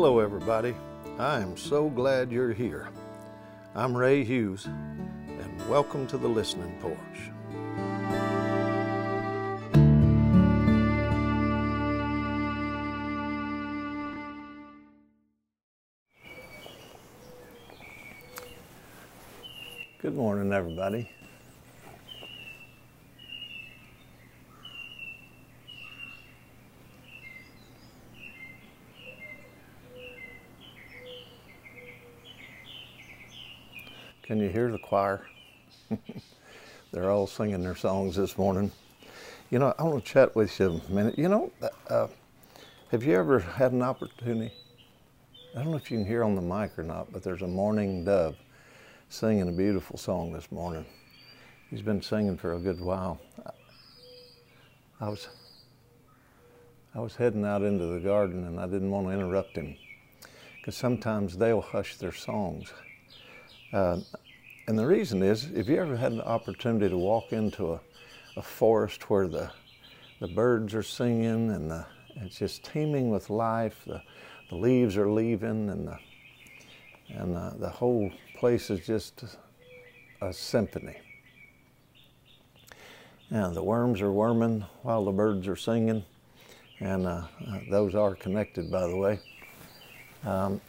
Hello, everybody. I am so glad you're here. I'm Ray Hughes, and welcome to the Listening Porch. Good morning, everybody. Can you hear the choir? They're all singing their songs this morning. You know, I want to chat with you a minute. You know, uh, have you ever had an opportunity? I don't know if you can hear on the mic or not, but there's a mourning dove singing a beautiful song this morning. He's been singing for a good while. I was I was heading out into the garden and I didn't want to interrupt him because sometimes they'll hush their songs. Uh, and the reason is, if you ever had an opportunity to walk into a, a forest where the, the birds are singing and the, it's just teeming with life, the, the leaves are leaving and the, and the, the whole place is just a symphony. And the worms are worming while the birds are singing, and uh, uh, those are connected, by the way. Um,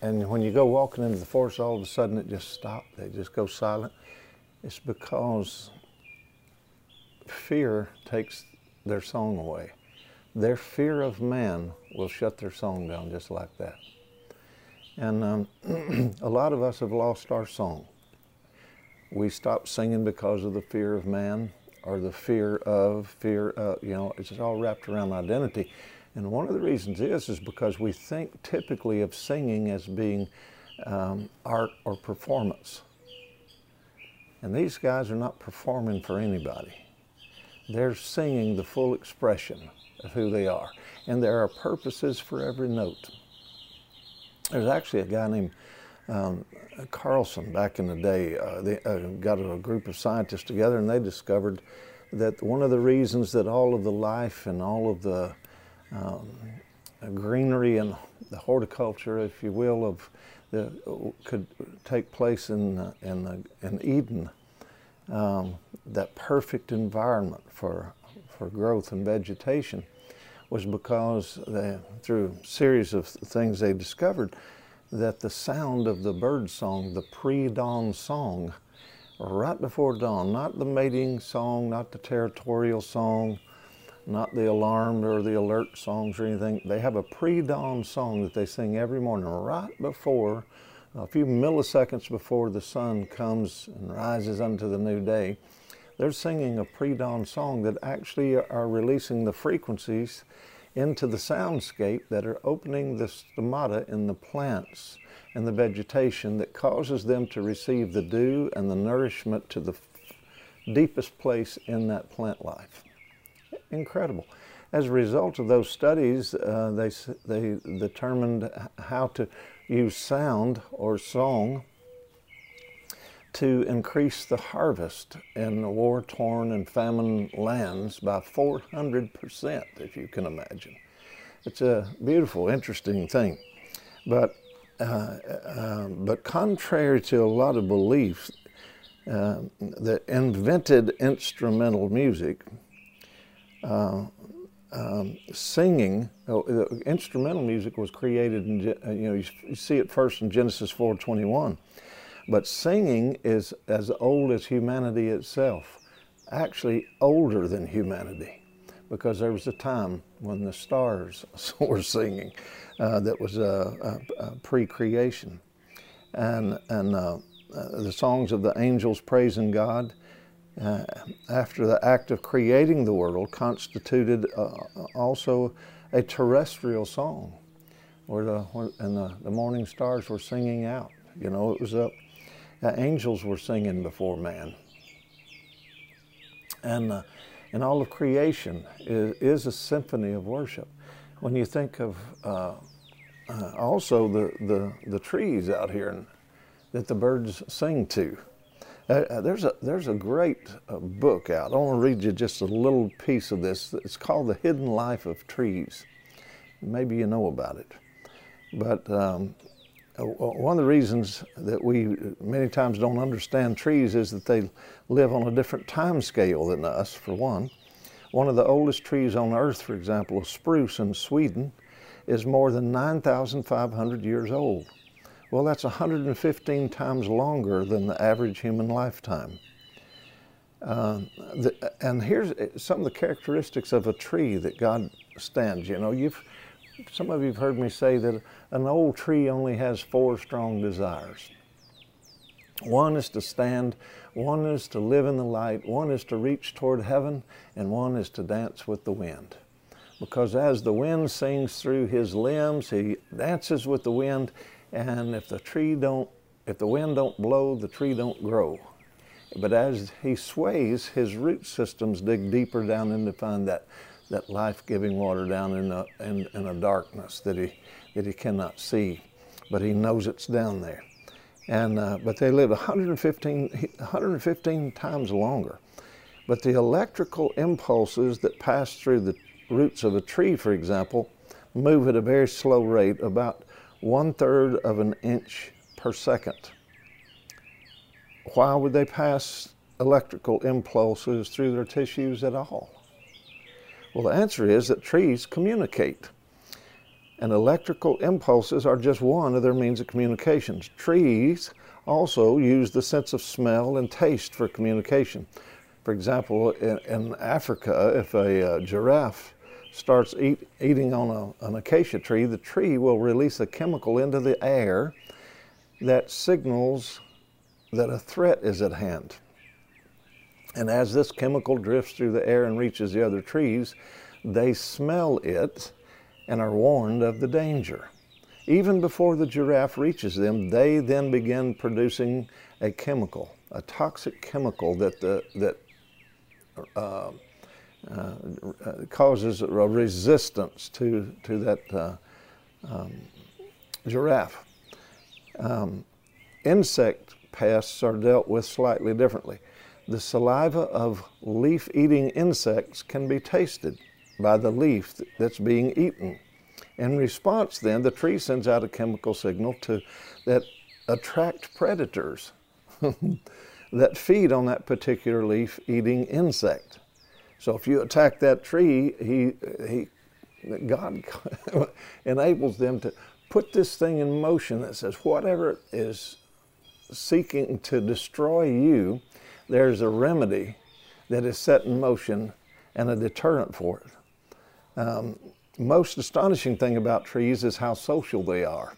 and when you go walking into the forest, all of a sudden it just stops. They just go silent. It's because fear takes their song away. Their fear of man will shut their song down just like that. And um, a lot of us have lost our song. We stop singing because of the fear of man or the fear of fear, uh, you know, it's all wrapped around identity. And one of the reasons is is because we think typically of singing as being um, art or performance. And these guys are not performing for anybody. They're singing the full expression of who they are. And there are purposes for every note. There's actually a guy named um, Carlson back in the day. Uh, they uh, got a group of scientists together and they discovered that one of the reasons that all of the life and all of the um, greenery and the horticulture, if you will, of the, could take place in in, the, in Eden. Um, that perfect environment for for growth and vegetation was because they, through a series of things they discovered that the sound of the bird song, the pre-dawn song, right before dawn, not the mating song, not the territorial song, not the alarm or the alert songs or anything. They have a pre-dawn song that they sing every morning right before, a few milliseconds before the sun comes and rises unto the new day. They're singing a pre-dawn song that actually are releasing the frequencies into the soundscape that are opening the stomata in the plants and the vegetation that causes them to receive the dew and the nourishment to the deepest place in that plant life incredible. As a result of those studies, uh, they, they determined how to use sound or song to increase the harvest in war torn and famine lands by 400%, if you can imagine. It's a beautiful, interesting thing. But, uh, uh, but contrary to a lot of beliefs, uh, the invented instrumental music um, singing, uh, instrumental music was created in, uh, you know, you, see it first in Genesis 4.21. But singing is as old as humanity itself, actually older than humanity, because there was a time when the stars were singing uh, that was pre-creation. And, and uh, the songs of the angels praising God, uh, after the act of creating the world, constituted uh, also a terrestrial song, where the and the, the morning stars were singing out. You know, it was a the angels were singing before man, and uh, and all of creation is, is, a symphony of worship. When you think of uh, uh, also the, the the trees out here and, that the birds sing to. Uh, uh, there's a there's a great uh, book out. I want to read you just a little piece of this. It's called The Hidden Life of Trees. Maybe you know about it. But um, one of the reasons that we many times don't understand trees is that they live on a different time scale than us, for one. One of the oldest trees on earth, for example, a spruce in Sweden, is more than 9,500 years old. Well, that's 115 times longer than the average human lifetime. Uh, the, and here's some of the characteristics of a tree that God stands. You know, you've some of you have heard me say that an old tree only has four strong desires. One is to stand, one is to live in the light, one is to reach toward heaven, and one is to dance with the wind. Because as the wind sings through his limbs, he dances with the wind, and if the tree don't, if the wind don't blow, the tree don't grow. But as he sways, his root systems dig deeper down in to find that, that life-giving water down in a, in, in a darkness that he, that he cannot see, but he knows it's down there. And, uh, but they live 115, 115 times longer. But the electrical impulses that pass through the roots of a tree, for example, move at a very slow rate, about one third of an inch per second. Why would they pass electrical impulses through their tissues at all? Well, the answer is that trees communicate. And electrical impulses are just one of their means of communications. Trees also use the sense of smell and taste for communication. For example, in, in Africa, if a uh, giraffe starts eat, eating on a, an acacia tree, the tree will release a chemical into the air that signals that a threat is at hand. And as this chemical drifts through the air and reaches the other trees, they smell it and are warned of the danger. Even before the giraffe reaches them, they then begin producing a chemical, a toxic chemical that, the, that uh, uh, causes a resistance to, to that uh, um, giraffe. Um, insect pests are dealt with slightly differently. The saliva of leaf eating insects can be tasted by the leaf that's being eaten. In response, then, the tree sends out a chemical signal to, that attract predators that feed on that particular leaf eating insect. So if you attack that tree, he, he, God enables them to put this thing in motion that says whatever is seeking to destroy you, there's a remedy that is set in motion and a deterrent for it. Um, most astonishing thing about trees is how social they are.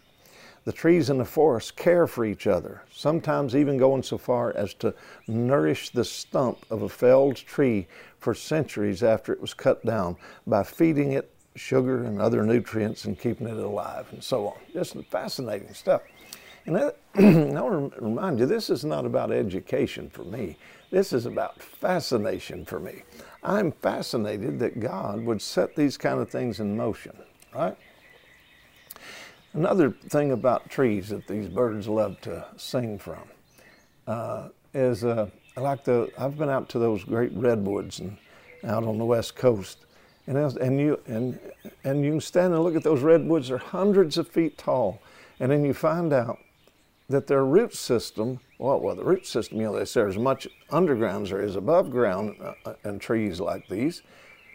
The trees in the forest care for each other, sometimes even going so far as to nourish the stump of a felled tree for centuries after it was cut down by feeding it sugar and other nutrients and keeping it alive and so on. Just fascinating stuff. And I, I want to remind you, this is not about education for me. This is about fascination for me. I'm fascinated that God would set these kind of things in motion, right? Another thing about trees that these birds love to sing from uh, is uh, like the I've been out to those great redwoods and out on the west coast, and and you and and you can stand and look at those redwoods. They're hundreds of feet tall, and then you find out that their root system, well, well, the root system, you know, they say there's much underground as there is above ground uh, uh, in trees like these,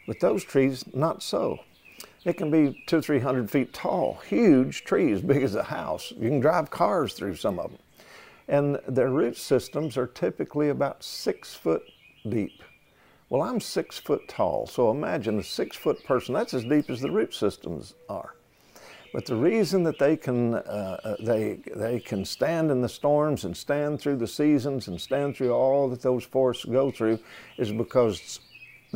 but those trees, not so. It can be two, three hundred feet tall, huge trees, big as a house. You can drive cars through some of them. And their root systems are typically about six foot deep. Well, I'm six foot tall, so imagine a six foot person, that's as deep as the root systems are. But the reason that they can, uh, uh, they, they can stand in the storms and stand through the seasons and stand through all that those forests go through is because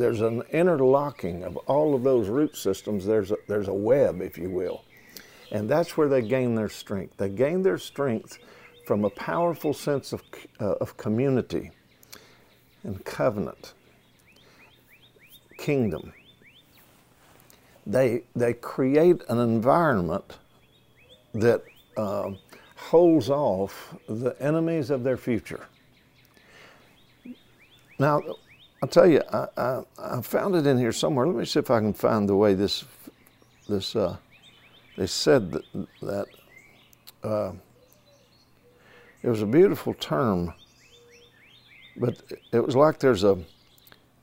there's an interlocking of all of those root systems. There's a, there's a web, if you will. And that's where they gain their strength. They gain their strength from a powerful sense of, uh, of community and covenant, kingdom they, they create an environment that uh, holds off the enemies of their future. Now, I'll tell you, I, I, I, found it in here somewhere. Let me see if I can find the way this, this uh, they said that, that uh, it was a beautiful term, but it was like there's a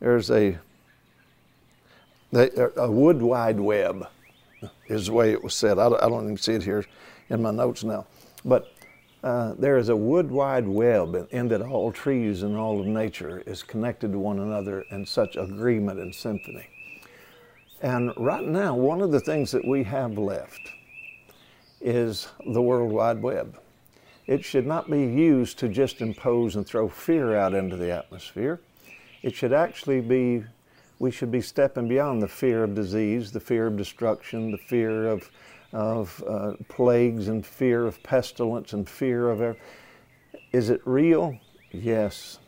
there's a a wood wide web is the way it was said. I I don't even see it here in my notes now, but uh, there is a wood wide web in that all trees and all of nature is connected to one another in such agreement and symphony. And right now, one of the things that we have left is the World Wide Web. It should not be used to just impose and throw fear out into the atmosphere. It should actually be, we should be stepping beyond the fear of disease, the fear of destruction, the fear of, of uh, plagues, and fear of pestilence, and fear of. Is it real? Yes.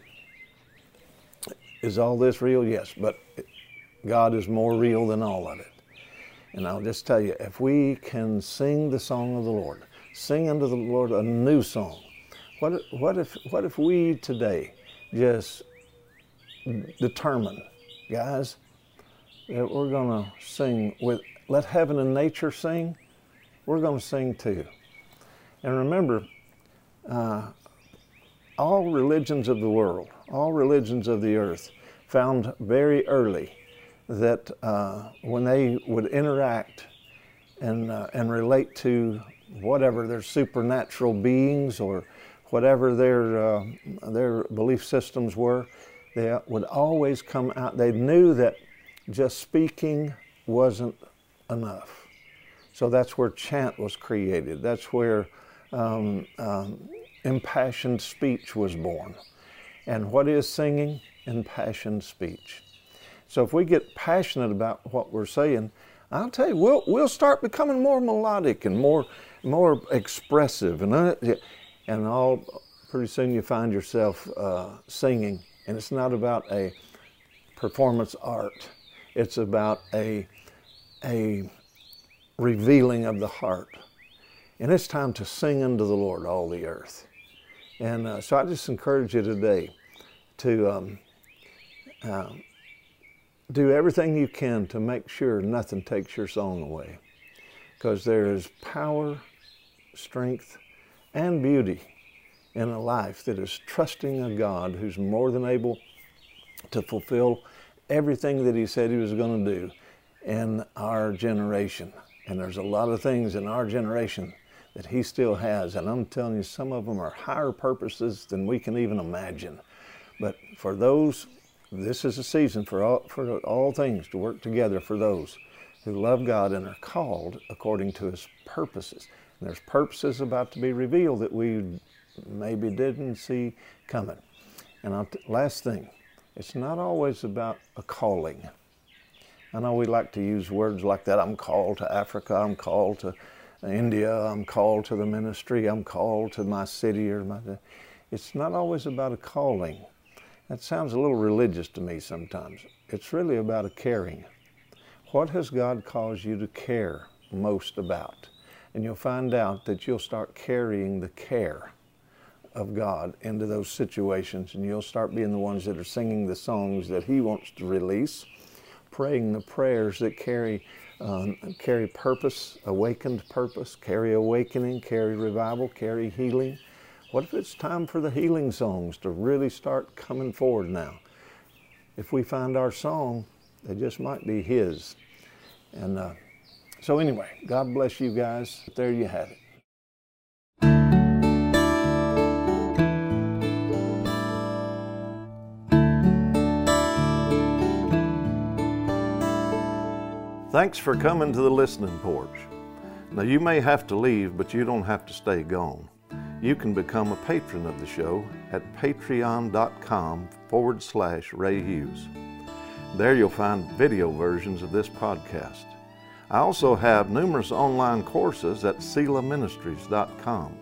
Is all this real? Yes. But God is more real than all of it. And I'll just tell you, if we can sing the song of the Lord, sing unto the Lord a new song, what, what, if, what if we today just determine, guys, that we're going to sing with, let heaven and nature sing, we're going to sing too. And remember, uh, all religions of the world, all religions of the earth, found very early that uh, when they would interact and, uh, and relate to whatever their supernatural beings or whatever their, uh, their belief systems were, they would always come out. They knew that just speaking wasn't enough. So that's where chant was created. That's where um, um, impassioned speech was born. And what is singing? Impassioned speech. So if we get passionate about what we're saying, I'll tell you, we'll, we'll start becoming more melodic and more, more expressive. And, uh, and all, pretty soon you find yourself uh, singing. And it's not about a performance art. It's about a, a revealing of the heart. And it's time to sing unto the Lord all the earth. And uh, so I just encourage you today to um, uh, do everything you can to make sure nothing takes your song away. Because there is power, strength, and beauty in a life that is trusting a God who's more than able to fulfill everything that He said He was going to do in our generation. And there's a lot of things in our generation that He still has. And I'm telling you, some of them are higher purposes than we can even imagine. But for those this is a season for all, for all things to work together for those who love God and are called according to His purposes. And there's purposes about to be revealed that we maybe didn't see coming. And last thing, it's not always about a calling. I know we like to use words like that. I'm called to Africa. I'm called to India. I'm called to the ministry. I'm called to my city or my. It's not always about a calling. That sounds a little religious to me sometimes. It's really about a caring. What has God caused you to care most about? And you'll find out that you'll start carrying the care of God into those situations, and you'll start being the ones that are singing the songs that He wants to release, praying the prayers that carry um, carry purpose, awakened purpose, carry awakening, carry revival, carry healing what if it's time for the healing songs to really start coming forward now? If we find our song, they just might be His. And uh, so, anyway, God bless you guys. There you have it. Thanks for coming to the listening porch. Now, you may have to leave, but you don't have to stay gone you can become a patron of the show at patreon.com forward slash Ray Hughes. There you'll find video versions of this podcast. I also have numerous online courses at SelahMinistries.com.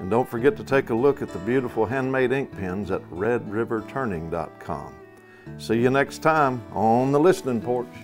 And don't forget to take a look at the beautiful handmade ink pens at RedRiverTurning.com. See you next time on the Listening Porch.